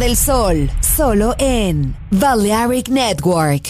Del Sol, solo en Balearic Network.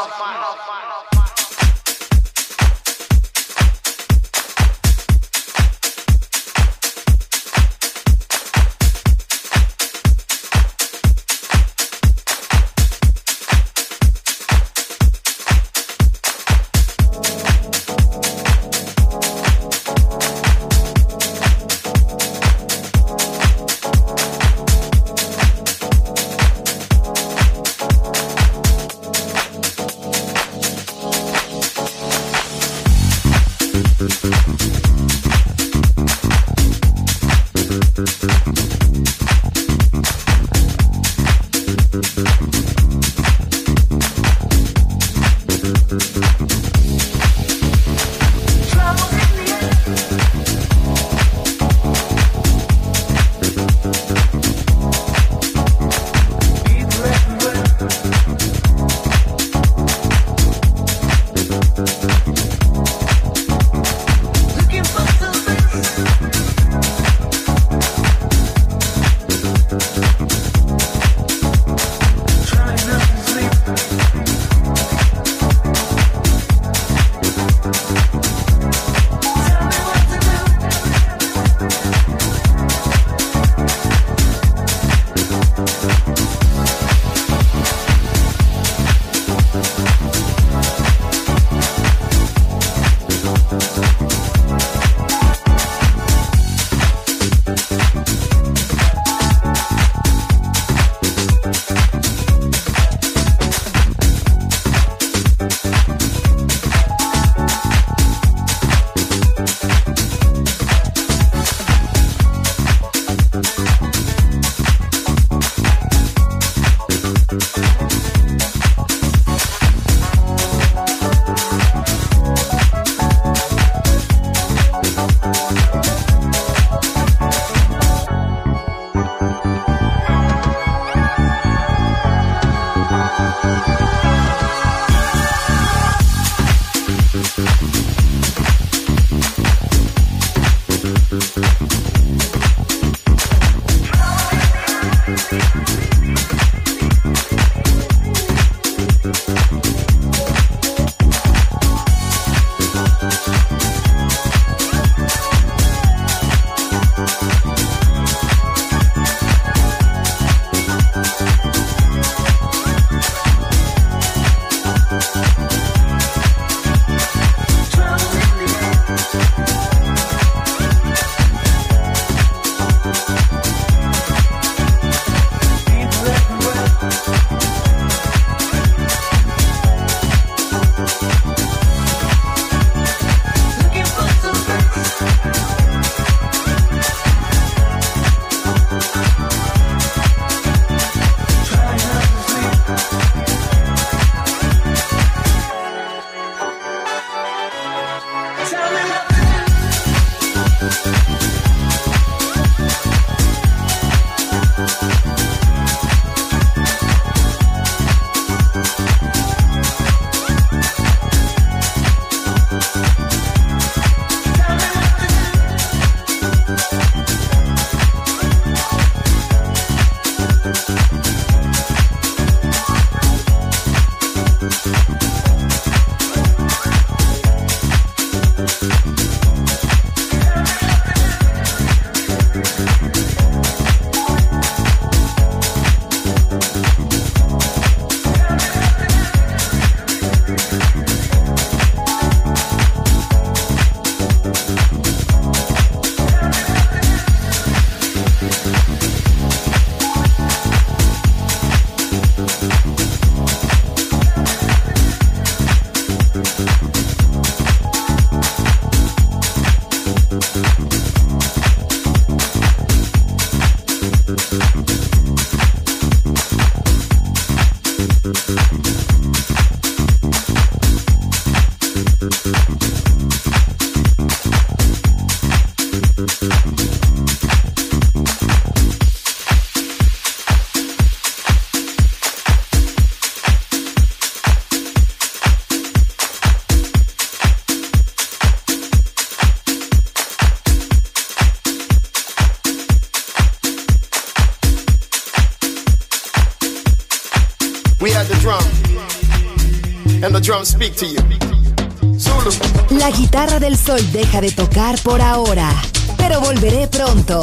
Sol deja de tocar por ahora, pero volveré pronto.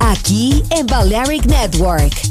Aquí en Balearic Network.